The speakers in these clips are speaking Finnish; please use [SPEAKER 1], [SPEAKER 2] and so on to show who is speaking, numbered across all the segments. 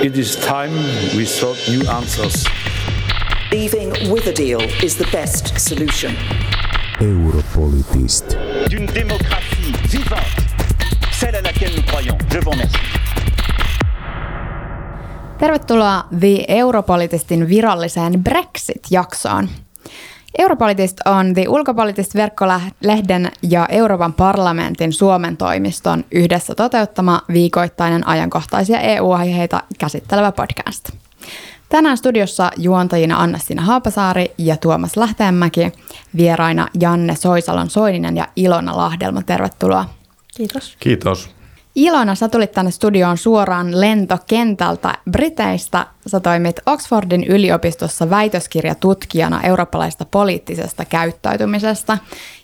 [SPEAKER 1] It is time we sought new answers.
[SPEAKER 2] Leaving with a deal is the best solution.
[SPEAKER 3] Europolitist.
[SPEAKER 4] d'une démocratie vivante, celle à laquelle nous croyons. Je vous remercie.
[SPEAKER 5] Tervetuloa The Europolitistin viralliseen Brexit-jaksoon. Europolitist on The Ulkopolitist verkkolehden ja Euroopan parlamentin Suomen toimiston yhdessä toteuttama viikoittainen ajankohtaisia EU-aiheita käsittelevä podcast. Tänään studiossa juontajina Anna-Stina Haapasaari ja Tuomas Lähteenmäki, vieraina Janne Soisalon Soininen ja Ilona Lahdelma. Tervetuloa.
[SPEAKER 6] Kiitos.
[SPEAKER 7] Kiitos.
[SPEAKER 5] Ilona, sä tulit tänne studioon suoraan lentokentältä Briteistä. Sä toimit Oxfordin yliopistossa väitöskirjatutkijana eurooppalaisesta poliittisesta käyttäytymisestä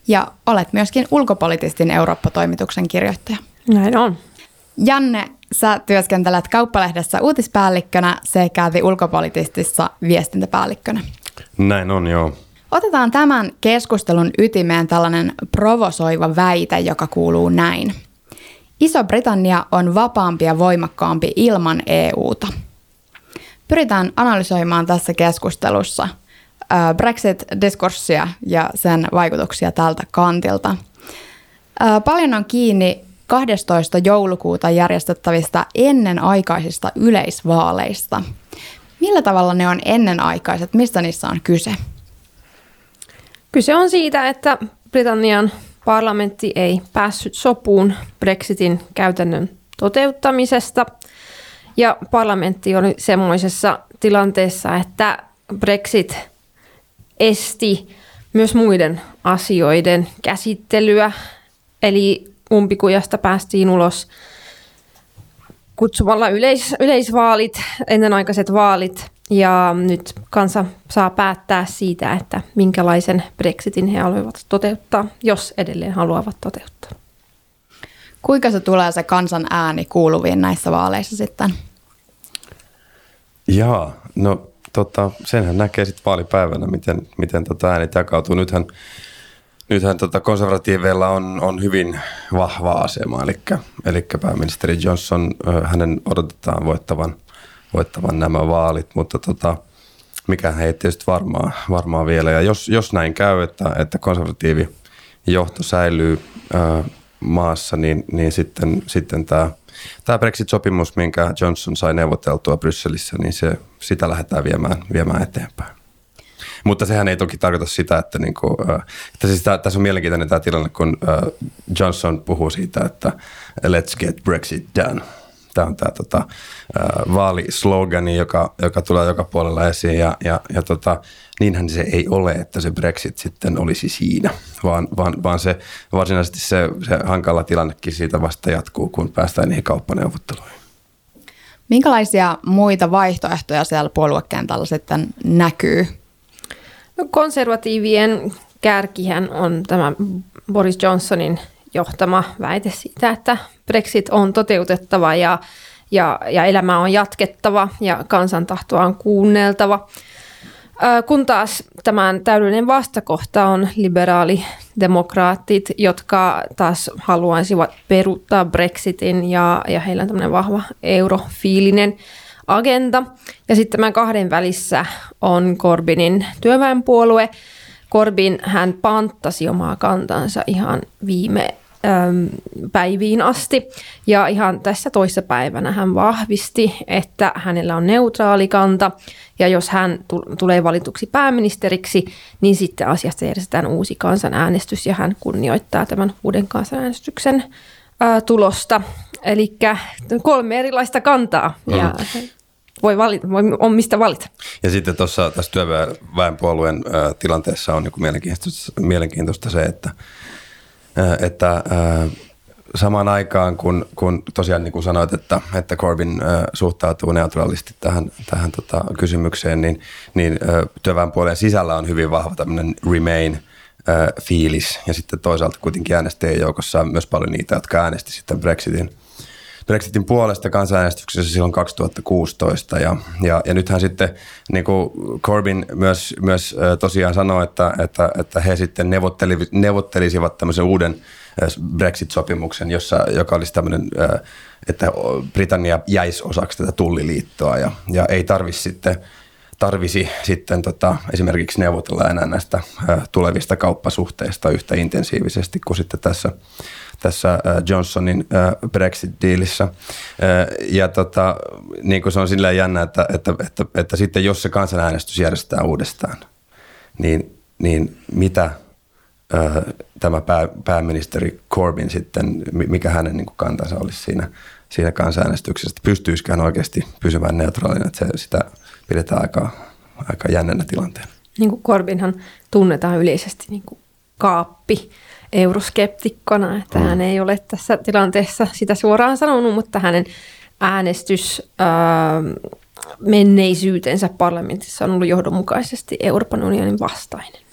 [SPEAKER 5] ja olet myöskin ulkopolitistin Eurooppa-toimituksen kirjoittaja.
[SPEAKER 6] Näin on.
[SPEAKER 5] Janne, sä työskentelet kauppalehdessä uutispäällikkönä sekä The Ulkopolitistissa viestintäpäällikkönä.
[SPEAKER 7] Näin on, joo.
[SPEAKER 5] Otetaan tämän keskustelun ytimeen tällainen provosoiva väite, joka kuuluu näin. Iso-Britannia on vapaampi ja voimakkaampi ilman EUta. Pyritään analysoimaan tässä keskustelussa Brexit-diskurssia ja sen vaikutuksia tältä kantilta. Paljon on kiinni 12. joulukuuta järjestettävistä ennenaikaisista yleisvaaleista. Millä tavalla ne on ennenaikaiset? Mistä niissä on kyse?
[SPEAKER 6] Kyse on siitä, että Britannian parlamentti ei päässyt sopuun Brexitin käytännön toteuttamisesta. Ja parlamentti oli semmoisessa tilanteessa, että Brexit esti myös muiden asioiden käsittelyä. Eli umpikujasta päästiin ulos kutsumalla yleis, yleisvaalit, ennenaikaiset vaalit. Ja nyt kansa saa päättää siitä, että minkälaisen Brexitin he haluavat toteuttaa, jos edelleen haluavat toteuttaa.
[SPEAKER 5] Kuinka se tulee se kansan ääni kuuluviin näissä vaaleissa sitten?
[SPEAKER 7] Jaa, no tota, senhän näkee sitten vaalipäivänä, miten, miten tota äänet jakautuu. Nythän, nythän tota konservatiiveilla on, on hyvin vahva asema, eli, eli pääministeri Johnson, hänen odotetaan voittavan, voittavan nämä vaalit, mutta tota, mikä ei tietysti varmaa, varmaa vielä. Ja jos, jos näin käy, että, että konservatiivi johto säilyy ää, maassa, niin, niin sitten, sitten tämä tämä Brexit-sopimus, minkä Johnson sai neuvoteltua Brysselissä, niin se, sitä lähdetään viemään, viemään eteenpäin. Mutta sehän ei toki tarkoita sitä, että, niin kuin, että siis tämä, tässä on mielenkiintoinen tämä tilanne, kun Johnson puhuu siitä, että let's get Brexit done. Tämä on tämä tota, vaalislogani, joka, joka tulee joka puolella esiin ja, ja, ja tota, niinhän se ei ole, että se Brexit sitten olisi siinä, vaan, vaan, vaan se varsinaisesti se, se hankala tilannekin siitä vasta jatkuu, kun päästään niihin kauppaneuvotteluihin.
[SPEAKER 5] Minkälaisia muita vaihtoehtoja siellä puoluekentällä sitten näkyy?
[SPEAKER 6] No, konservatiivien kärkihän on tämä Boris Johnsonin johtama väite siitä, että Brexit on toteutettava ja, ja, ja elämä on jatkettava ja kansantahtoa on kuunneltava. Kun taas tämän täydellinen vastakohta on liberaalidemokraatit, jotka taas haluaisivat peruuttaa Brexitin ja, ja heillä on tämmöinen vahva eurofiilinen agenda. Ja sitten tämän kahden välissä on Corbinin työväenpuolue. Corbyn hän panttasi omaa kantansa ihan viime päiviin asti. Ja ihan tässä toissa päivänä hän vahvisti, että hänellä on neutraali kanta ja jos hän tulee valituksi pääministeriksi, niin sitten asiasta järjestetään uusi kansanäänestys ja hän kunnioittaa tämän uuden kansanäänestyksen tulosta. Eli kolme erilaista kantaa ja mm-hmm. voi valita, voi, on mistä valita.
[SPEAKER 7] Ja sitten tuossa tässä työväenpuolueen tilanteessa on niin mielenkiintoista, mielenkiintoista se, että että samaan aikaan, kun, kun tosiaan niin kuin sanoit, että, että Corbyn suhtautuu neutraalisti tähän, tähän tota, kysymykseen, niin, niin työväenpuolen sisällä on hyvin vahva tämmöinen remain fiilis. Ja sitten toisaalta kuitenkin äänestäjien joukossa on myös paljon niitä, jotka äänesti sitten Brexitin – Brexitin puolesta kansanäänestyksessä silloin 2016 ja, ja, ja nythän sitten niin kuin Corbyn myös, myös tosiaan sanoi, että, että, että he sitten neuvotteli, neuvottelisivat tämmöisen uuden Brexit-sopimuksen, jossa, joka olisi tämmöinen, että Britannia jäisi osaksi tätä tulliliittoa ja, ja ei tarvisi sitten tarvisi sitten tota, esimerkiksi neuvotella enää näistä tulevista kauppasuhteista yhtä intensiivisesti kuin sitten tässä, tässä Johnsonin Brexit-diilissä. Ja tota, niin kuin se on silleen jännä, että, että, että, että sitten jos se kansanäänestys järjestetään uudestaan, niin, niin mitä tämä pää, pääministeri Corbyn sitten, mikä hänen niin kuin kantansa olisi siinä, siinä kansanäänestyksessä, pystyisikö hän oikeasti pysymään neutraalina, että se, sitä pidetään aika, aika jännänä tilanteena.
[SPEAKER 6] Niin kuin Corbynhan tunnetaan yleisesti niin kuin kaappi euroskeptikkona, että mm. hän ei ole tässä tilanteessa sitä suoraan sanonut, mutta hänen äänestys ää, menneisyytensä parlamentissa on ollut johdonmukaisesti Euroopan unionin vastainen.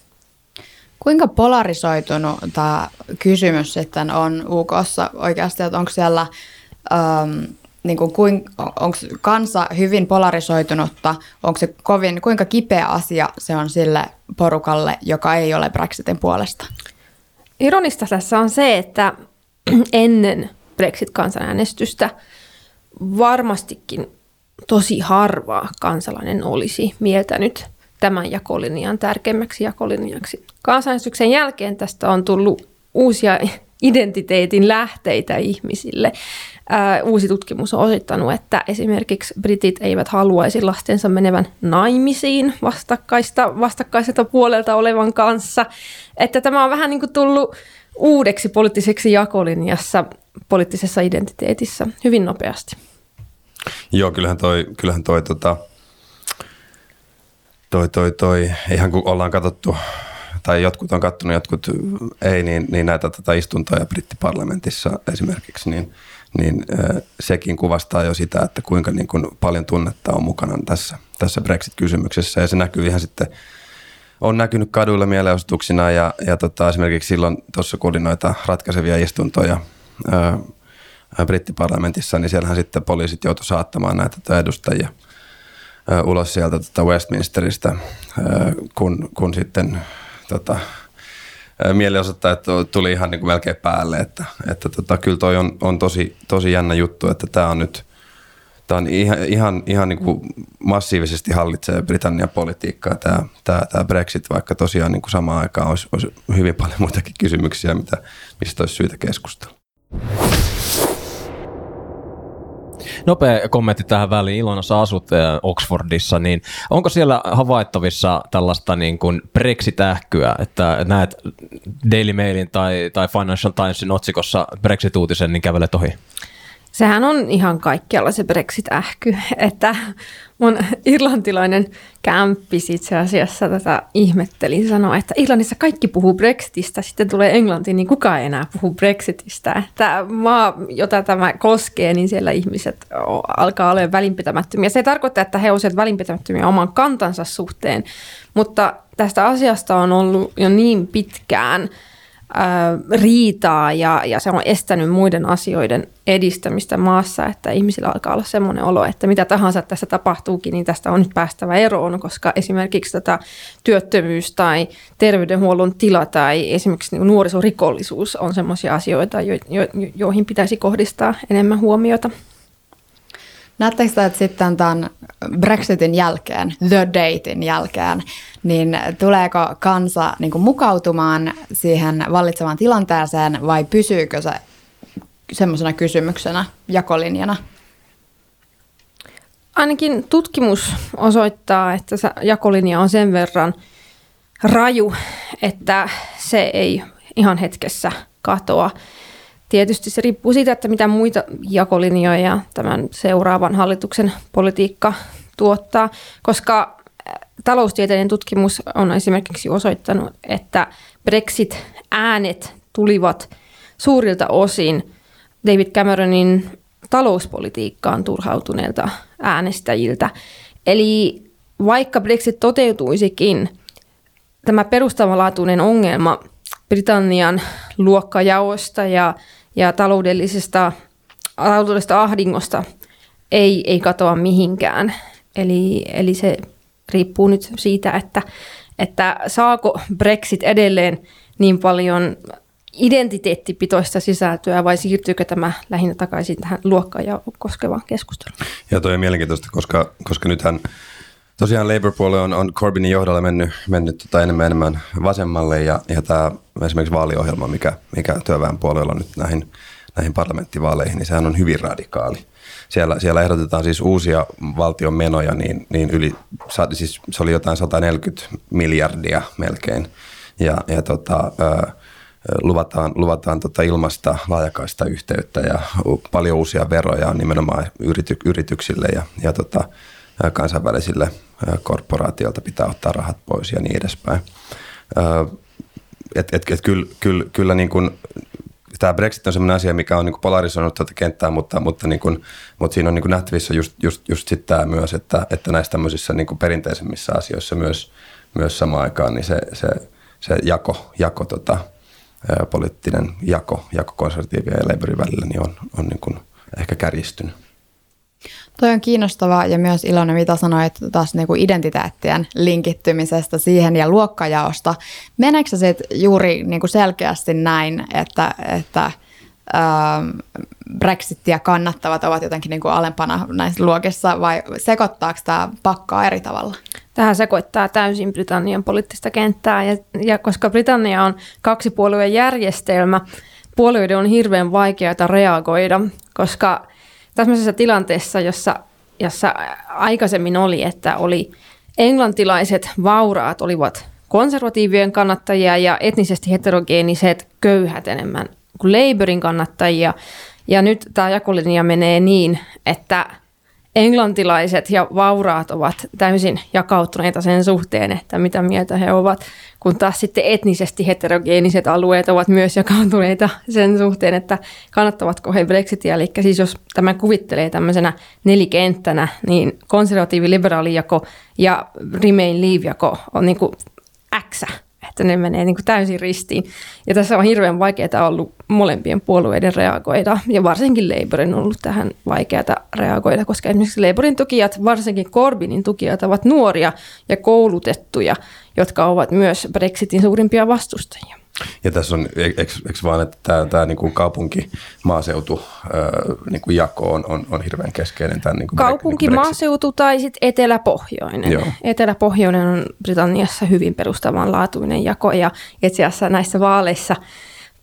[SPEAKER 5] Kuinka polarisoitunut tämä kysymys sitten on UKssa oikeasti, että onko siellä, ähm, niin kuin, kuin, onko kansa hyvin polarisoitunutta, onko se kovin, kuinka kipeä asia se on sille porukalle, joka ei ole Brexitin puolesta?
[SPEAKER 6] Ironista tässä on se, että ennen Brexit-kansanäänestystä varmastikin tosi harvaa kansalainen olisi mieltänyt tämän jakolinjan tärkeimmäksi jakolinjaksi. Kansanäänestyksen jälkeen tästä on tullut uusia identiteetin lähteitä ihmisille. Uusi tutkimus on osoittanut, että esimerkiksi britit eivät haluaisi lastensa menevän naimisiin vastakkaista, vastakkaiselta puolelta olevan kanssa. Että tämä on vähän niin kuin tullut uudeksi poliittiseksi jakolinjassa poliittisessa identiteetissä hyvin nopeasti.
[SPEAKER 7] Joo, kyllähän toi, kyllähän toi, tota, toi, toi, toi, ihan kun ollaan katsottu, tai jotkut on katsonut, jotkut ei, niin, niin näitä tota istuntoja brittiparlamentissa esimerkiksi, niin, niin sekin kuvastaa jo sitä, että kuinka niin kuin paljon tunnetta on mukana tässä, tässä Brexit-kysymyksessä, ja se näkyy ihan sitten on näkynyt kaduilla mielenosoituksina ja, ja tota, esimerkiksi silloin tuossa kun oli noita ratkaisevia istuntoja ää, brittiparlamentissa, niin siellähän sitten poliisit joutuivat saattamaan näitä edustajia ää, ulos sieltä tota Westminsteristä, ää, kun, kun sitten tota, mielenosoittajat tuli ihan niin kuin melkein päälle, että, että tota, kyllä toi on, on tosi, tosi jännä juttu, että tämä on nyt tämä on ihan, ihan, ihan niin kuin massiivisesti hallitsee Britannian politiikkaa tämä, tämä, tämä Brexit, vaikka tosiaan niin kuin samaan aikaan olisi, olisi hyvin paljon muitakin kysymyksiä, mitä, mistä olisi syytä keskustella.
[SPEAKER 3] Nopea kommentti tähän väliin. Ilona, sä asut Oxfordissa, niin onko siellä havaittavissa tällaista niin kuin Brexit-ähkyä, että näet Daily Mailin tai, tai Financial Timesin otsikossa Brexit-uutisen, niin kävelet ohi?
[SPEAKER 6] Sehän on ihan kaikkialla se Brexit-ähky, että mun irlantilainen kämppis itse asiassa tätä ihmetteli, sanoi, että Irlannissa kaikki puhuu Brexitistä, sitten tulee Englantiin, niin kukaan ei enää puhu Brexitistä. Tämä maa, jota tämä koskee, niin siellä ihmiset alkaa olla välinpitämättömiä. Se ei tarkoita, että he olisivat välinpitämättömiä oman kantansa suhteen, mutta tästä asiasta on ollut jo niin pitkään – riitaa ja, ja se on estänyt muiden asioiden edistämistä maassa, että ihmisillä alkaa olla semmoinen olo, että mitä tahansa tässä tapahtuukin, niin tästä on nyt päästävä eroon, koska esimerkiksi tätä työttömyys tai terveydenhuollon tila tai esimerkiksi niin nuorisorikollisuus on semmoisia asioita, jo, jo, joihin pitäisi kohdistaa enemmän huomiota.
[SPEAKER 5] Näettekö että sitten tämän Brexitin jälkeen, the datein jälkeen, niin tuleeko kansa niin kuin mukautumaan siihen vallitsevaan tilanteeseen vai pysyykö se semmoisena kysymyksenä, jakolinjana?
[SPEAKER 6] Ainakin tutkimus osoittaa, että jakolinja on sen verran raju, että se ei ihan hetkessä katoa. Tietysti se riippuu siitä, että mitä muita jakolinjoja tämän seuraavan hallituksen politiikka tuottaa, koska taloustieteiden tutkimus on esimerkiksi osoittanut, että Brexit-äänet tulivat suurilta osin David Cameronin talouspolitiikkaan turhautuneilta äänestäjiltä. Eli vaikka Brexit toteutuisikin, tämä perustavanlaatuinen ongelma Britannian luokkajaosta ja, ja taloudellisesta, taloudellisesta ahdingosta ei, ei katoa mihinkään. Eli, eli se riippuu nyt siitä, että, että saako Brexit edelleen niin paljon identiteettipitoista sisältöä vai siirtyykö tämä lähinnä takaisin tähän luokkaa ja koskevaan keskusteluun?
[SPEAKER 7] Ja toi on mielenkiintoista, koska, koska nythän tosiaan Labour-puolue on, on Corbynin johdolla mennyt, mennyt tota enemmän enemmän vasemmalle ja, ja tämä esimerkiksi vaaliohjelma, mikä, mikä työväenpuolueella on nyt näihin, näihin parlamenttivaaleihin, niin sehän on hyvin radikaali. Siellä, siellä ehdotetaan siis uusia valtion menoja, niin, niin yli, siis se oli jotain 140 miljardia melkein. Ja, ja tota, luvataan, luvataan tota ilmasta laajakaista yhteyttä ja paljon uusia veroja nimenomaan yrity, yrityksille ja, ja tota, kansainvälisille korporaatioilta pitää ottaa rahat pois ja niin edespäin. Et, et, et kyllä, kyllä, kyllä niin kuin, tämä Brexit on sellainen asia, mikä on niin kuin polarisoinut tätä kenttää, mutta, mutta, niin kuin, mutta siinä on niin kuin nähtävissä just, just, just sit tämä myös, että, että näissä tämmöisissä niin kuin perinteisemmissä asioissa myös, myös samaan aikaan niin se, se, se jako, jako tota, poliittinen jako, jako konservatiivia ja Labourin välillä niin on, on niin kuin ehkä kärjistynyt.
[SPEAKER 5] Toi on kiinnostavaa ja myös iloinen, mitä sanoit taas niin kuin identiteettien linkittymisestä siihen ja luokkajaosta. Meneekö se juuri niin kuin selkeästi näin, että, että ähm, Brexitia kannattavat ovat jotenkin niin kuin alempana näissä luokissa vai sekoittaako tämä pakkaa eri tavalla?
[SPEAKER 6] Tähän sekoittaa täysin Britannian poliittista kenttää ja, ja koska Britannia on kaksipuolueen järjestelmä, puolueiden on hirveän vaikeaa reagoida, koska tämmöisessä tilanteessa, jossa, jossa aikaisemmin oli, että oli englantilaiset vauraat olivat konservatiivien kannattajia ja etnisesti heterogeeniset köyhät enemmän kuin Labourin kannattajia. Ja nyt tämä jakolinja menee niin, että englantilaiset ja vauraat ovat täysin jakautuneita sen suhteen, että mitä mieltä he ovat, kun taas sitten etnisesti heterogeeniset alueet ovat myös jakautuneita sen suhteen, että kannattavatko he Brexitia. Eli siis jos tämä kuvittelee tämmöisenä nelikenttänä, niin konservatiivi-liberaali jako ja Remain Leave-jako on niin kuin X että ne menee niin kuin täysin ristiin. Ja tässä on hirveän vaikeaa ollut molempien puolueiden reagoida, ja varsinkin Labourin on ollut tähän vaikeaa reagoida, koska esimerkiksi Labourin tukijat, varsinkin Corbynin tukijat, ovat nuoria ja koulutettuja, jotka ovat myös Brexitin suurimpia vastustajia.
[SPEAKER 7] Ja tässä on, eikö, eikö vaan, että tämä, tämä niin kuin kaupunki-maaseutu niin kuin jako on, on, on hirveän keskeinen. Tämän, niin kuin
[SPEAKER 6] kaupunki, Brexit. maaseutu tai sitten eteläpohjoinen. Joo. Eteläpohjoinen on Britanniassa hyvin perustavanlaatuinen jako ja itse asiassa näissä vaaleissa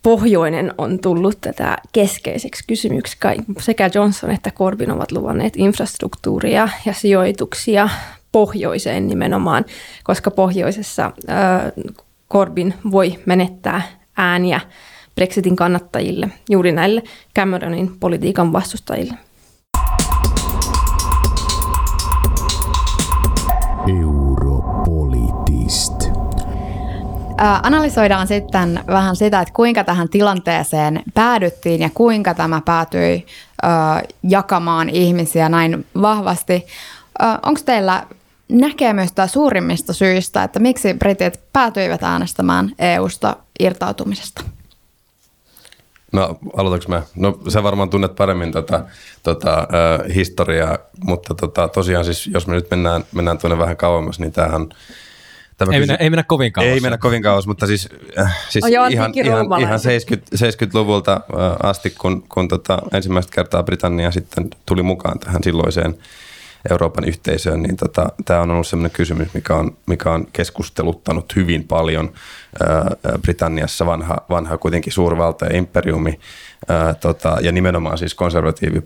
[SPEAKER 6] pohjoinen on tullut tätä keskeiseksi kysymyksi. Sekä Johnson että Corbyn ovat luvanneet infrastruktuuria ja sijoituksia pohjoiseen nimenomaan, koska pohjoisessa Corbyn voi menettää ääniä Brexitin kannattajille, juuri näille Cameronin politiikan vastustajille.
[SPEAKER 5] Europolitist. Analysoidaan sitten vähän sitä, että kuinka tähän tilanteeseen päädyttiin ja kuinka tämä päätyi jakamaan ihmisiä näin vahvasti. Onko teillä näkemystä suurimmista syistä, että miksi britit päätyivät äänestämään EUsta irtautumisesta?
[SPEAKER 7] No aloitanko mä? No sä varmaan tunnet paremmin tota, tota, äh, historiaa, mutta tota, tosiaan siis jos me nyt mennään, mennään tuonne vähän kauemmas, niin tämähän
[SPEAKER 3] Tämä ei, kysy- mennä, ei mennä kovin kauas.
[SPEAKER 7] Ei mennä kovin kauas, mutta siis, äh, siis ihan, ihan, ihan 70, 70-luvulta äh, asti, kun, kun tota, ensimmäistä kertaa Britannia sitten tuli mukaan tähän silloiseen Euroopan yhteisöön, niin tota, tämä on ollut sellainen kysymys, mikä on, mikä on keskusteluttanut hyvin paljon Britanniassa vanha, vanha kuitenkin suurvalta ja imperiumi ää, tota, ja nimenomaan siis konservatiivi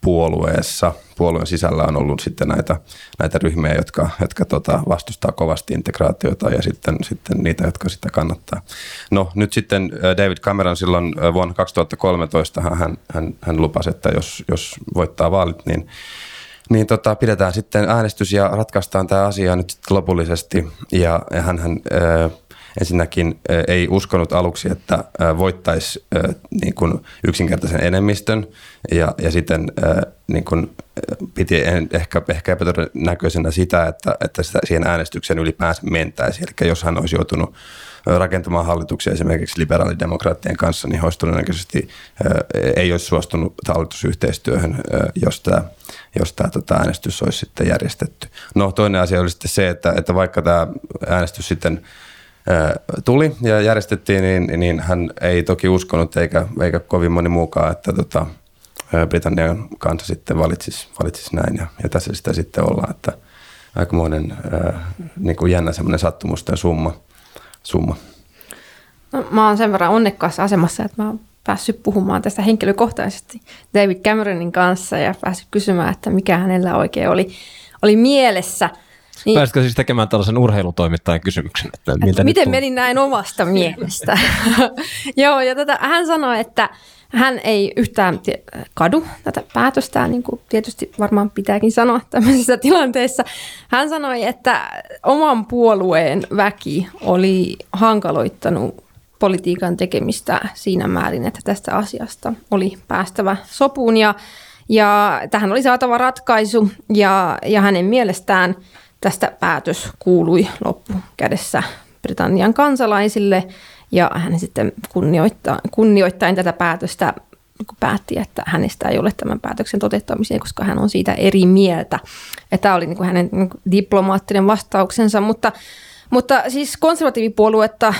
[SPEAKER 7] puolueessa, puolueen sisällä on ollut sitten näitä, näitä ryhmiä, jotka, jotka tota, vastustaa kovasti integraatiota ja sitten, sitten niitä, jotka sitä kannattaa. No nyt sitten David Cameron silloin vuonna 2013 hän, hän, hän lupasi, että jos, jos voittaa vaalit, niin niin tota, pidetään sitten äänestys ja ratkaistaan tämä asia nyt sitten lopullisesti. Ja, hän, äh, ensinnäkin äh, ei uskonut aluksi, että äh, voittaisi niin kuin yksinkertaisen enemmistön ja, ja sitten äh, niin kuin, piti ehkä, ehkä epätodennäköisenä sitä, että, että sitä siihen äänestykseen ylipäänsä mentäisi. Eli jos hän olisi joutunut rakentamaan hallituksia esimerkiksi liberaalidemokraattien kanssa, niin olisi todennäköisesti ei olisi suostunut hallitusyhteistyöhön, jos tämä, jos tämä tota, äänestys olisi sitten järjestetty. No toinen asia oli sitten se, että, että vaikka tämä äänestys sitten tuli ja järjestettiin, niin, niin hän ei toki uskonut eikä, eikä kovin moni muukaan, että tota, Britannian kanssa sitten valitsisi, valitsisi näin ja, ja tässä sitä sitten ollaan, että aikamoinen niin kuin jännä semmoinen sattumusten summa. Summa.
[SPEAKER 6] No, mä oon sen verran onnekkaassa asemassa, että mä oon päässyt puhumaan tästä henkilökohtaisesti David Cameronin kanssa ja päässyt kysymään, että mikä hänellä oikein oli, oli mielessä.
[SPEAKER 3] Niin, Pääsitkö siis tekemään tällaisen urheilutoimittajan kysymyksen? Että miltä
[SPEAKER 6] että miten meni näin omasta mielestä? Joo, ja tätä, hän sanoi, että hän ei yhtään kadu tätä päätöstä, niin kuin tietysti varmaan pitääkin sanoa tämmöisessä tilanteessa. Hän sanoi, että oman puolueen väki oli hankaloittanut politiikan tekemistä siinä määrin, että tästä asiasta oli päästävä sopuun ja, ja tähän oli saatava ratkaisu ja, ja hänen mielestään tästä päätös kuului loppukädessä Britannian kansalaisille ja hän sitten kunnioittaa, kunnioittain tätä päätöstä päätti, että hänestä ei ole tämän päätöksen toteuttamiseen, koska hän on siitä eri mieltä. Ja tämä oli niin kuin hänen niin kuin diplomaattinen vastauksensa, mutta, mutta siis konservatiivipuoluetta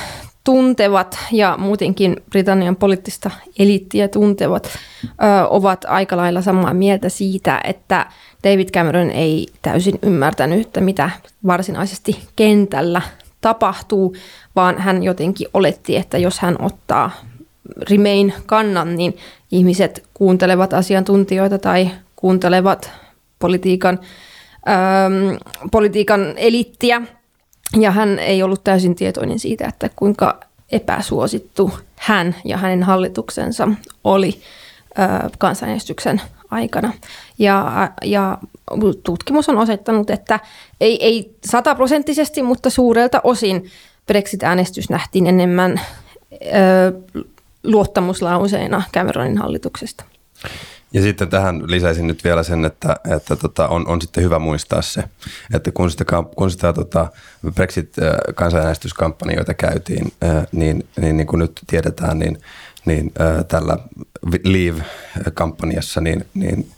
[SPEAKER 6] tuntevat ja muutenkin Britannian poliittista eliittiä tuntevat ö, ovat aika lailla samaa mieltä siitä, että David Cameron ei täysin ymmärtänyt, että mitä varsinaisesti kentällä tapahtuu, vaan hän jotenkin oletti, että jos hän ottaa Remain kannan, niin ihmiset kuuntelevat asiantuntijoita tai kuuntelevat politiikan, ähm, politiikan elittiä. Ja hän ei ollut täysin tietoinen siitä, että kuinka epäsuosittu hän ja hänen hallituksensa oli äh, kansanäänestyksen aikana. Ja, ja tutkimus on osoittanut, että ei, ei sataprosenttisesti, mutta suurelta osin Brexit-äänestys nähtiin enemmän ö, luottamuslauseena Cameronin hallituksesta.
[SPEAKER 7] Ja sitten tähän lisäisin nyt vielä sen, että, että tota, on, on sitten hyvä muistaa se, että kun sitä, kun sitä tota Brexit-kansanäänestyskampanjoita käytiin, niin, niin, niin kuin nyt tiedetään, niin, niin tällä Leave-kampanjassa, niin, niin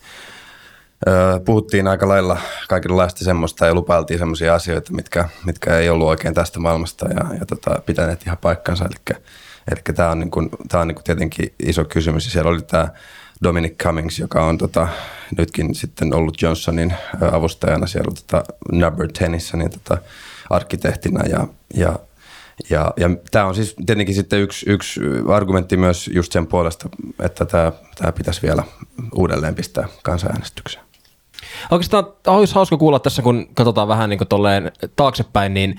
[SPEAKER 7] puhuttiin aika lailla kaikenlaista semmoista ja lupailtiin semmoisia asioita, mitkä, mitkä ei ollut oikein tästä maailmasta ja, ja tota, pitäneet ihan paikkansa. Eli, eli tämä on, niin kuin, tämä on niin kuin tietenkin iso kysymys. Ja siellä oli tämä Dominic Cummings, joka on tota, nytkin sitten ollut Johnsonin avustajana siellä tota, Number 10 niin tota, arkkitehtina ja, ja ja, ja tämä on siis tietenkin sitten yksi, yksi argumentti myös just sen puolesta, että tämä, tämä pitäisi vielä uudelleen pistää kansanäänestykseen.
[SPEAKER 3] Oikeastaan olisi hauska kuulla tässä, kun katsotaan vähän niin kuin taaksepäin, niin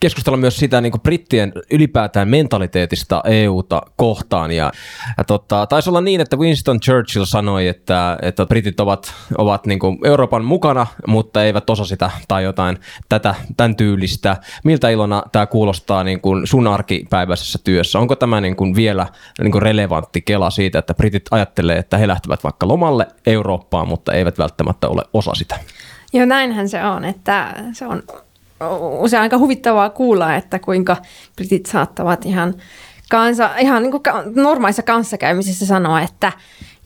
[SPEAKER 3] keskustella myös sitä niin brittien ylipäätään mentaliteetista EUta kohtaan. Ja, ja tota, taisi olla niin, että Winston Churchill sanoi, että, että britit ovat, ovat niin Euroopan mukana, mutta eivät osa sitä tai jotain tätä, tämän tyylistä. Miltä Ilona tämä kuulostaa niin kuin sun arkipäiväisessä työssä? Onko tämä niin kuin vielä niin kuin relevantti kela siitä, että britit ajattelee, että he lähtevät vaikka lomalle Eurooppaan, mutta eivät välttämättä ole osa sitä?
[SPEAKER 6] Joo, näinhän se on, että se on usein aika huvittavaa kuulla, että kuinka britit saattavat ihan, kansa, ihan niin kuin normaalissa kanssakäymisessä sanoa, että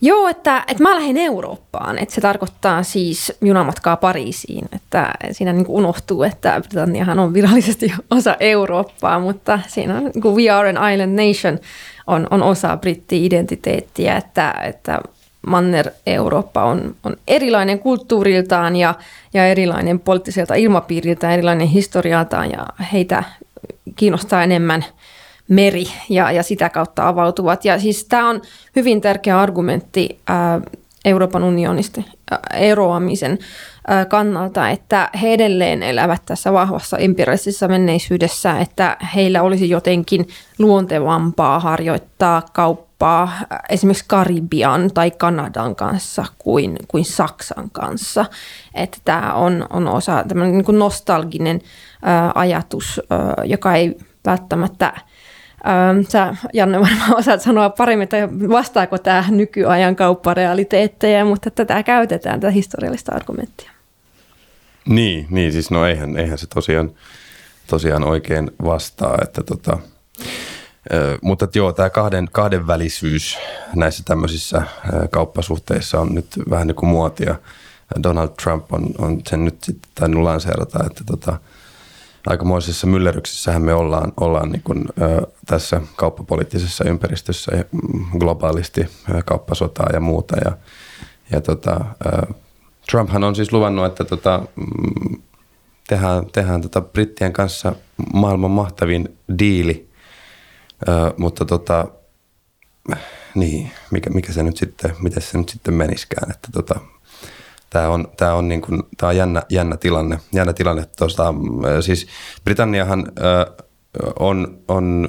[SPEAKER 6] joo, että, että mä lähden Eurooppaan. Että se tarkoittaa siis junamatkaa Pariisiin. Että siinä niin unohtuu, että Britanniahan on virallisesti osa Eurooppaa, mutta siinä on niin We are an island nation on, on osa britti-identiteettiä, että, että Manner-Eurooppa on, on erilainen kulttuuriltaan ja, ja erilainen poliittiselta ilmapiiriltä, erilainen historialtaan ja heitä kiinnostaa enemmän meri ja, ja sitä kautta avautuvat. Ja siis tämä on hyvin tärkeä argumentti ää, Euroopan unionista eroamisen kannalta, että he edelleen elävät tässä vahvassa imperialistisessa menneisyydessä, että heillä olisi jotenkin luontevampaa harjoittaa kauppaa esimerkiksi Karibian tai Kanadan kanssa kuin, kuin Saksan kanssa. Että tämä on, on osa tämmöinen niin kuin nostalginen ää, ajatus, ää, joka ei välttämättä Ähm, sä, Janne, varmaan osaat sanoa paremmin, että vastaako tämä nykyajan kaupparealiteetteja, mutta tätä käytetään, tätä historiallista argumenttia.
[SPEAKER 7] Niin, niin siis no eihän, eihän se tosiaan, tosiaan oikein vastaa, että tota, mutta joo, tämä kahden, kahdenvälisyys näissä tämmöisissä kauppasuhteissa on nyt vähän niin kuin muotia. Donald Trump on, on sen nyt sitten tainnut lanseerata, että tota, aikamoisessa myllerryksessähän me ollaan, ollaan niin kuin, ö, tässä kauppapoliittisessa ympäristössä ja, mm, globaalisti ö, kauppasotaa ja muuta. Ja, ja tota, ö, Trumphan on siis luvannut, että tota, mm, tehdään, tehdään tota brittien kanssa maailman mahtavin diili, ö, mutta tota, niin, mikä, mikä se nyt sitten, miten se nyt sitten meniskään, että tota, tämä on, tää on, niin kuin, tää on jännä, jännä, tilanne. Jännä tilanne tuosta, siis Britanniahan ö, on, on,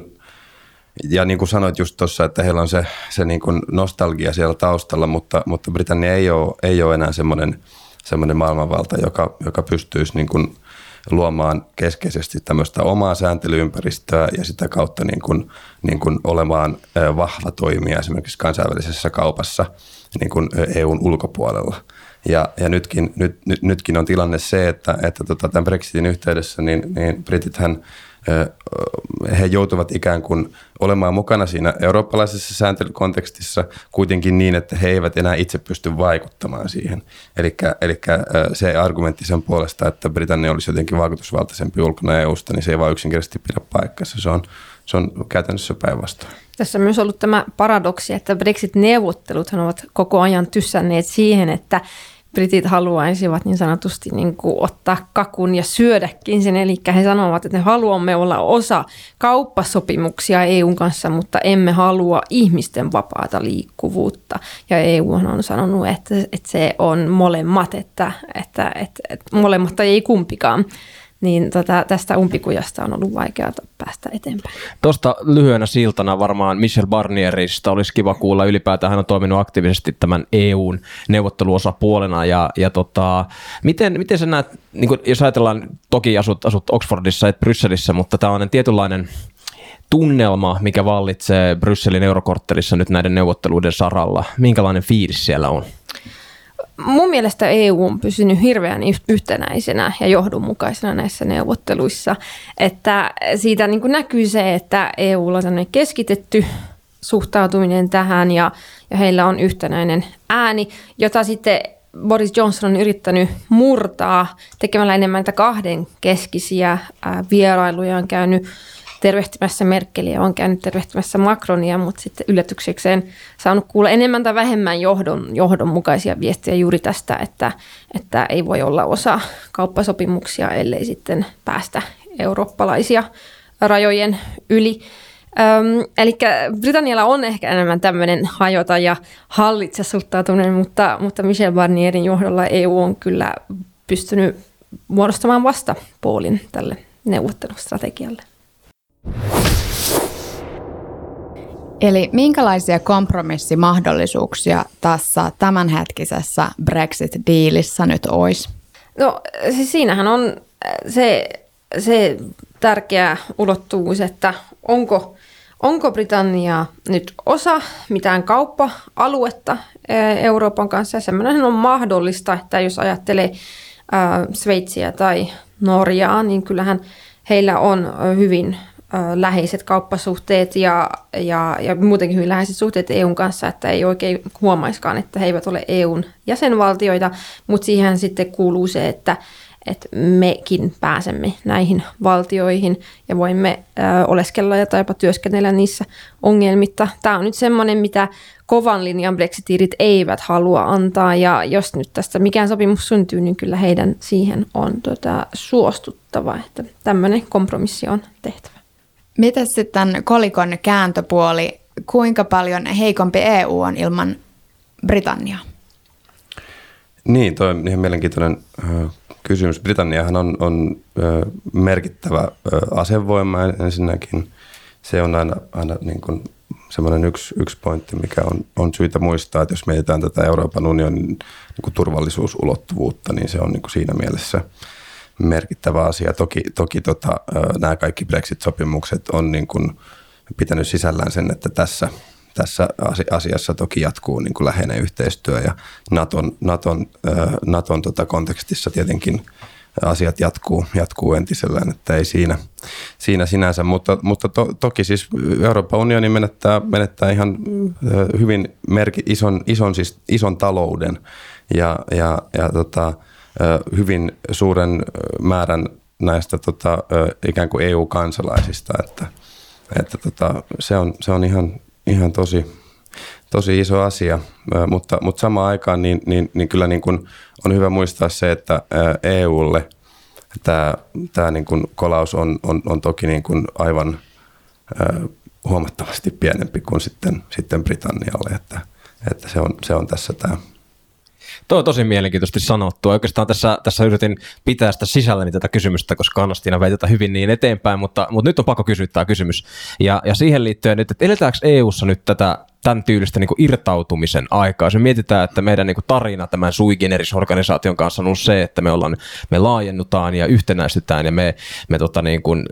[SPEAKER 7] ja niin kuin sanoit just tuossa, että heillä on se, se niin kuin nostalgia siellä taustalla, mutta, mutta Britannia ei ole, ei ole enää semmoinen, semmoinen maailmanvalta, joka, joka pystyisi niin kuin luomaan keskeisesti tämmöistä omaa sääntelyympäristöä ja sitä kautta niin kuin, niin kuin olemaan vahva toimija esimerkiksi kansainvälisessä kaupassa niin kuin EUn ulkopuolella. Ja, ja nytkin, nyt, nyt, nytkin on tilanne se, että, että tota, tämän Brexitin yhteydessä niin, niin Britithän he joutuvat ikään kuin olemaan mukana siinä eurooppalaisessa sääntelykontekstissa kuitenkin niin, että he eivät enää itse pysty vaikuttamaan siihen. Eli se argumentti sen puolesta, että Britannia olisi jotenkin vaikutusvaltaisempi ulkona EUsta, niin se ei vaan yksinkertaisesti pidä paikkansa. Se on, se on käytännössä päinvastoin.
[SPEAKER 6] Tässä on myös ollut tämä paradoksi, että Brexit-neuvotteluthan ovat koko ajan tyssänneet siihen, että britit haluaisivat niin sanotusti niin kuin ottaa kakun ja syödäkin sen. Eli he sanovat, että ne haluamme olla osa kauppasopimuksia EUn kanssa, mutta emme halua ihmisten vapaata liikkuvuutta. Ja EU on sanonut, että, että se on molemmat, että, että, että, että molemmat tai ei kumpikaan niin tota, tästä umpikujasta on ollut vaikeaa päästä eteenpäin.
[SPEAKER 3] Tuosta lyhyenä siltana varmaan Michel Barnierista olisi kiva kuulla ylipäätään. Hän on toiminut aktiivisesti tämän EUn neuvotteluosapuolena. Ja, ja tota, miten, miten sä näet, niin kun, jos ajatellaan, toki asut, asut Oxfordissa et Brysselissä, mutta tämä on tietynlainen tunnelma, mikä vallitsee Brysselin eurokorttelissa nyt näiden neuvotteluiden saralla. Minkälainen fiilis siellä on?
[SPEAKER 6] Mun mielestä EU on pysynyt hirveän yhtenäisenä ja johdonmukaisena näissä neuvotteluissa. Että siitä niin näkyy se, että EUlla on keskitetty suhtautuminen tähän ja, ja heillä on yhtenäinen ääni, jota sitten Boris Johnson on yrittänyt murtaa tekemällä enemmän näitä kahden keskisiä vierailuja. On käynyt tervehtimässä Merkeliä, on käynyt tervehtimässä Macronia, mutta sitten yllätyksekseen saanut kuulla enemmän tai vähemmän johdon, johdonmukaisia viestejä juuri tästä, että, että ei voi olla osa kauppasopimuksia, ellei sitten päästä eurooppalaisia rajojen yli. Öm, eli Britannialla on ehkä enemmän tämmöinen hajota ja hallitse suhtautuminen, mutta, mutta Michel Barnierin johdolla EU on kyllä pystynyt muodostamaan vastapuolin tälle neuvottelustrategialle.
[SPEAKER 5] Eli minkälaisia kompromissimahdollisuuksia tässä tämänhetkisessä Brexit-diilissä nyt olisi?
[SPEAKER 6] No siis siinähän on se, se tärkeä ulottuvuus, että onko, onko Britannia nyt osa mitään kauppa-aluetta Euroopan kanssa. Semmoinen on mahdollista, että jos ajattelee Sveitsiä tai Norjaa, niin kyllähän heillä on hyvin läheiset kauppasuhteet ja, ja, ja muutenkin hyvin läheiset suhteet EUn kanssa, että ei oikein huomaiskaan, että he eivät ole EUn jäsenvaltioita, mutta siihen sitten kuuluu se, että, että mekin pääsemme näihin valtioihin ja voimme ö, oleskella ja taipa työskennellä niissä ongelmitta. Tämä on nyt semmoinen, mitä kovan linjan brexitirit eivät halua antaa ja jos nyt tästä mikään sopimus syntyy, niin kyllä heidän siihen on tota, suostuttava, että tämmöinen kompromissi on tehtävä.
[SPEAKER 5] Miten sitten kolikon kääntöpuoli, kuinka paljon heikompi EU on ilman Britanniaa?
[SPEAKER 7] Niin, toi on ihan mielenkiintoinen kysymys. Britanniahan on, on merkittävä asevoima ensinnäkin. Se on aina, aina niin kuin semmoinen yksi, yksi pointti, mikä on, on syytä muistaa, että jos mietitään tätä Euroopan unionin niin kuin turvallisuusulottuvuutta, niin se on niin kuin siinä mielessä – merkittävä asia. Toki, toki tota, nämä kaikki Brexit-sopimukset on niin kuin pitänyt sisällään sen, että tässä, tässä asiassa toki jatkuu niin kuin läheinen yhteistyö ja Naton, Naton, Naton tota kontekstissa tietenkin asiat jatkuu, jatkuu entisellään, että ei siinä, siinä sinänsä, mutta, mutta to, toki siis Euroopan unioni menettää, menettää ihan hyvin merki, ison, ison, siis ison talouden ja, ja, ja tota, hyvin suuren määrän näistä tota, ikään kuin EU-kansalaisista, että, että tota, se, on, se on ihan, ihan tosi, tosi iso asia, mutta, mutta samaan aikaan niin, niin, niin kyllä niin kuin on hyvä muistaa se, että EUlle tämä, tämä niin kuin kolaus on, on, on toki niin kuin aivan huomattavasti pienempi kuin sitten, sitten Britannialle, että, että se, on, se on tässä tämä
[SPEAKER 3] Tuo on tosi mielenkiintoisesti sanottu. Oikeastaan tässä, tässä yritin pitää sitä sisälläni tätä kysymystä, koska Annastiina vei tätä hyvin niin eteenpäin, mutta, mutta nyt on pakko kysyä tämä kysymys. Ja, ja siihen liittyen nyt, että eletäänkö EU-ssa nyt tätä tämän tyylistä niin irtautumisen aikaa. Se mietitään, että meidän niin tarina tämän sui organisaation kanssa on ollut se, että me, ollaan, me laajennutaan ja yhtenäistetään ja me, me, tota niin kuin,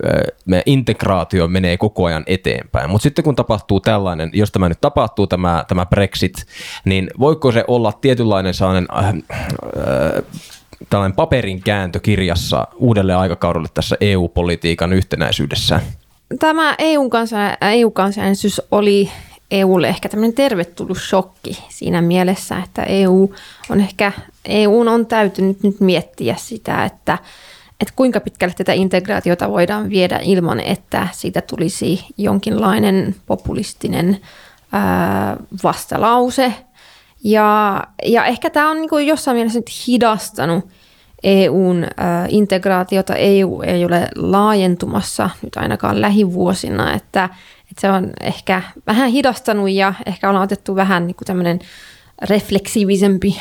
[SPEAKER 3] me integraatio menee koko ajan eteenpäin. Mutta sitten kun tapahtuu tällainen, jos tämä nyt tapahtuu, tämä, tämä Brexit, niin voiko se olla tietynlainen sellainen äh, äh, tällainen paperin kääntö kirjassa uudelle aikakaudelle tässä EU-politiikan yhtenäisyydessä?
[SPEAKER 6] Tämä EU-kansanäänestys oli EUlle ehkä tämmöinen tervetullut shokki siinä mielessä, että EU on ehkä, EU on täytynyt nyt miettiä sitä, että, että kuinka pitkälle tätä integraatiota voidaan viedä ilman, että siitä tulisi jonkinlainen populistinen ää, vastalause. Ja, ja ehkä tämä on niin jossain mielessä nyt hidastanut EUn ää, integraatiota. EU ei ole laajentumassa nyt ainakaan lähivuosina, että et se on ehkä vähän hidastanut ja ehkä ollaan otettu vähän niin tämmöinen refleksiivisempi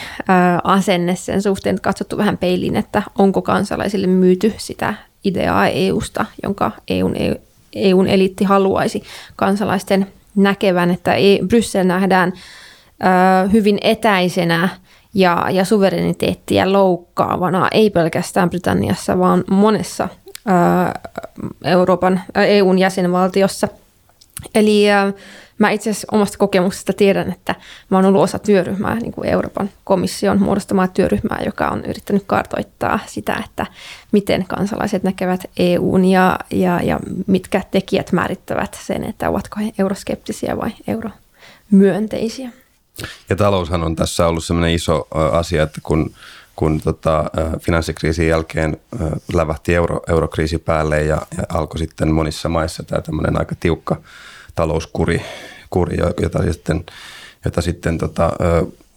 [SPEAKER 6] asenne sen suhteen, että katsottu vähän peiliin, että onko kansalaisille myyty sitä ideaa EUsta, jonka EUn, EUn eliitti haluaisi kansalaisten näkevän, että e, Bryssel nähdään ää, hyvin etäisenä ja, ja suvereniteettiä loukkaavana, ei pelkästään Britanniassa, vaan monessa Euroopan, EUn jäsenvaltiossa – Eli mä itse asiassa omasta kokemuksesta tiedän, että mä oon ollut osa työryhmää, niin kuin Euroopan komission muodostamaa työryhmää, joka on yrittänyt kartoittaa sitä, että miten kansalaiset näkevät EUn ja, ja, ja mitkä tekijät määrittävät sen, että ovatko he euroskeptisiä vai euromyönteisiä.
[SPEAKER 7] Ja taloushan on tässä ollut sellainen iso asia, että kun kun tota, finanssikriisin jälkeen lävähti euro, eurokriisi päälle ja, ja alkoi sitten monissa maissa tämä tämmöinen aika tiukka talouskuri, kuri, jota sitten, jota sitten tota,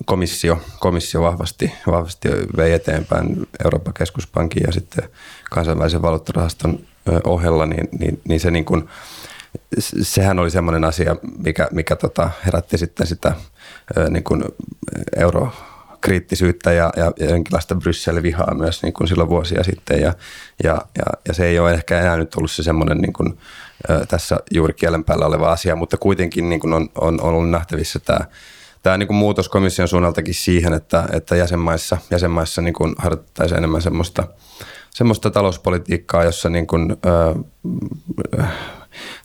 [SPEAKER 7] komissio, komissio vahvasti, vahvasti vei eteenpäin Euroopan keskuspankin ja sitten kansainvälisen valuuttarahaston ohella, niin, niin, niin se niin kuin, sehän oli semmoinen asia, mikä, mikä tota herätti sitten sitä niin kuin euro kriittisyyttä ja, ja, ja jonkinlaista Bryssel-vihaa myös niin kuin silloin vuosia sitten. Ja, ja, ja, ja se ei ole ehkä enää nyt ollut se semmoinen niin kuin, tässä juuri kielen päällä oleva asia, mutta kuitenkin niin kuin on, on, on ollut nähtävissä tämä, tämä niin kuin muutos komission suunnaltakin siihen, että, että jäsenmaissa, jäsenmaissa niin kuin harjoittaisiin enemmän semmoista, semmoista talouspolitiikkaa, jossa niin kuin, äh,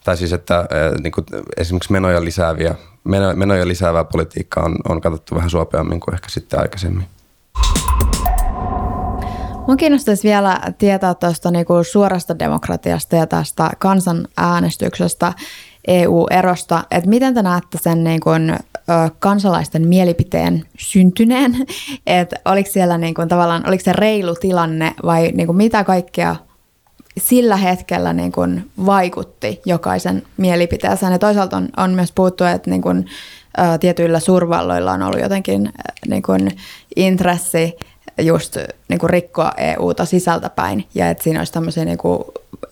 [SPEAKER 7] tai siis että niin kuin esimerkiksi menoja lisääviä menoja lisäävää politiikkaa on, on katsottu vähän suopeammin kuin ehkä sitten aikaisemmin.
[SPEAKER 5] Mun kiinnostaisi vielä tietää tuosta niinku suorasta demokratiasta ja tästä kansanäänestyksestä EU-erosta, että miten te näette sen niinku, kansalaisten mielipiteen syntyneen, että oliko siellä niinku, tavallaan, oliko se reilu tilanne vai niinku, mitä kaikkea sillä hetkellä niin kuin vaikutti jokaisen mielipiteeseen. Ja toisaalta on, on myös puhuttu, että niin kuin, ä, tietyillä suurvalloilla on ollut jotenkin ä, niin kuin intressi just niin kuin rikkoa EUta sisältäpäin ja että siinä olisi tämmöisiä niin kuin,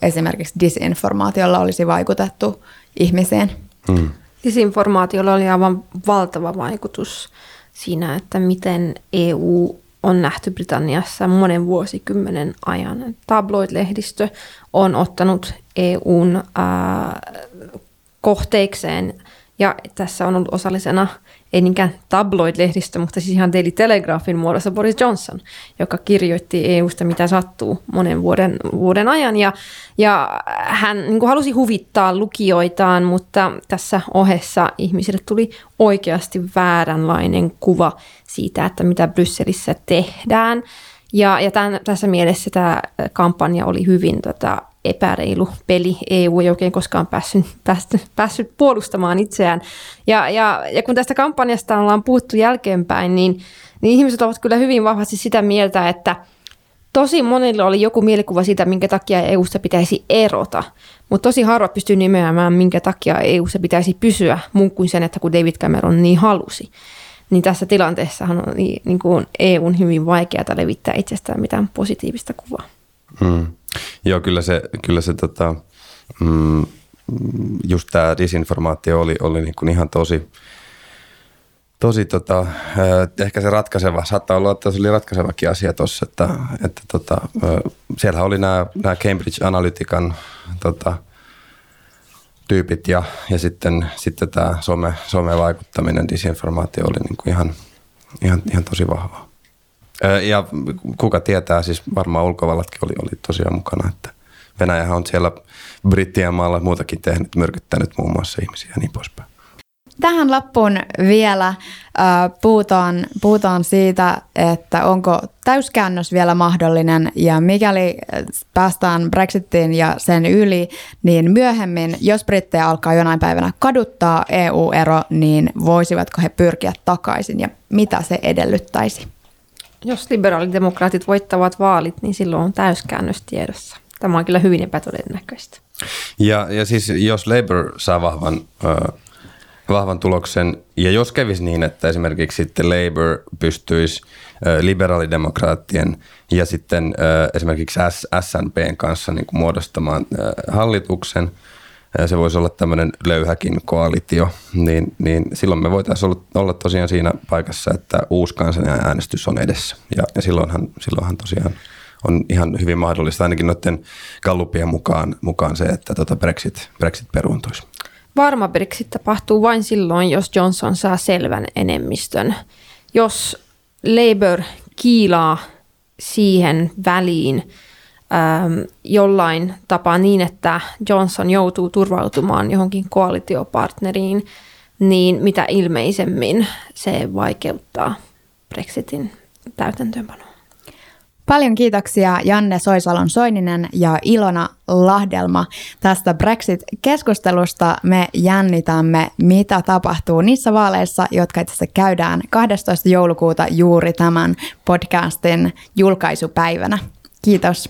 [SPEAKER 5] esimerkiksi disinformaatiolla olisi vaikutettu ihmiseen. Hmm.
[SPEAKER 6] Disinformaatiolla oli aivan valtava vaikutus siinä, että miten EU on nähty Britanniassa monen vuosikymmenen ajan. Tabloid-lehdistö on ottanut EUn ää, kohteikseen ja tässä on ollut osallisena ei niinkään tabloid-lehdistö, mutta siis ihan Daily Telegraphin muodossa Boris Johnson, joka kirjoitti EUsta mitä sattuu monen vuoden, vuoden ajan. Ja, ja hän niin kuin halusi huvittaa lukijoitaan, mutta tässä ohessa ihmisille tuli oikeasti vääränlainen kuva siitä, että mitä Brysselissä tehdään. Ja, ja tämän, tässä mielessä tämä kampanja oli hyvin tota, epäreilu peli. EU ei oikein koskaan päässyt, päässyt, päässyt puolustamaan itseään. Ja, ja, ja kun tästä kampanjasta ollaan puhuttu jälkeenpäin, niin, niin ihmiset ovat kyllä hyvin vahvasti sitä mieltä, että tosi monilla oli joku mielikuva siitä, minkä takia EUsta pitäisi erota, mutta tosi harva pystyy nimeämään, minkä takia EUssa pitäisi pysyä, muun kuin sen, että kun David Cameron niin halusi. Niin tässä tilanteessahan on niin, niin kuin EUn hyvin vaikeaa levittää itsestään mitään positiivista kuvaa.
[SPEAKER 7] Mm. Joo, kyllä se, kyllä se tota, mm, just tämä disinformaatio oli, oli niin kuin ihan tosi, tosi tota, ehkä se ratkaiseva, saattaa olla, että se oli ratkaisevakin asia tuossa, että, että tota, siellä oli nämä, Cambridge Analytican tota, tyypit ja, ja sitten, sitten tämä some, some-vaikuttaminen, disinformaatio oli niin kuin ihan, ihan, ihan tosi vahvaa. Ja kuka tietää, siis varmaan ulkovallatkin oli, oli tosiaan mukana, että Venäjähän on siellä Brittien maalla muutakin tehnyt, myrkyttänyt muun muassa ihmisiä ja niin poispäin.
[SPEAKER 5] Tähän loppuun vielä puhutaan, puhutaan siitä, että onko täyskäännös vielä mahdollinen ja mikäli päästään Brexitiin ja sen yli, niin myöhemmin, jos brittejä alkaa jonain päivänä kaduttaa EU-ero, niin voisivatko he pyrkiä takaisin ja mitä se edellyttäisi?
[SPEAKER 6] Jos liberaalidemokraatit voittavat vaalit, niin silloin on täyskäännös tiedossa. Tämä on kyllä hyvin epätodennäköistä.
[SPEAKER 7] Ja, ja siis jos Labour saa vahvan, äh, vahvan tuloksen, ja jos kävisi niin, että esimerkiksi sitten Labour pystyisi äh, liberaalidemokraattien ja sitten äh, esimerkiksi SNPn kanssa niin kuin muodostamaan äh, hallituksen, se voisi olla tämmöinen löyhäkin koalitio, niin, niin silloin me voitaisiin olla, olla tosiaan siinä paikassa, että uusi kansanäänestys on edessä. Ja, ja silloinhan, silloinhan tosiaan on ihan hyvin mahdollista, ainakin noiden gallupien mukaan, mukaan se, että tota Brexit, Brexit peruuntuisi.
[SPEAKER 6] Varma Brexit tapahtuu vain silloin, jos Johnson saa selvän enemmistön. Jos Labour kiilaa siihen väliin ähm, jollain tapaa niin, että Johnson joutuu turvautumaan johonkin koalitiopartneriin, niin mitä ilmeisemmin se vaikeuttaa Brexitin täytäntöönpanoa.
[SPEAKER 5] Paljon kiitoksia Janne Soisalon Soininen ja Ilona Lahdelma tästä Brexit-keskustelusta. Me jännitämme, mitä tapahtuu niissä vaaleissa, jotka itse asiassa käydään 12. joulukuuta juuri tämän podcastin julkaisupäivänä. Kiitos.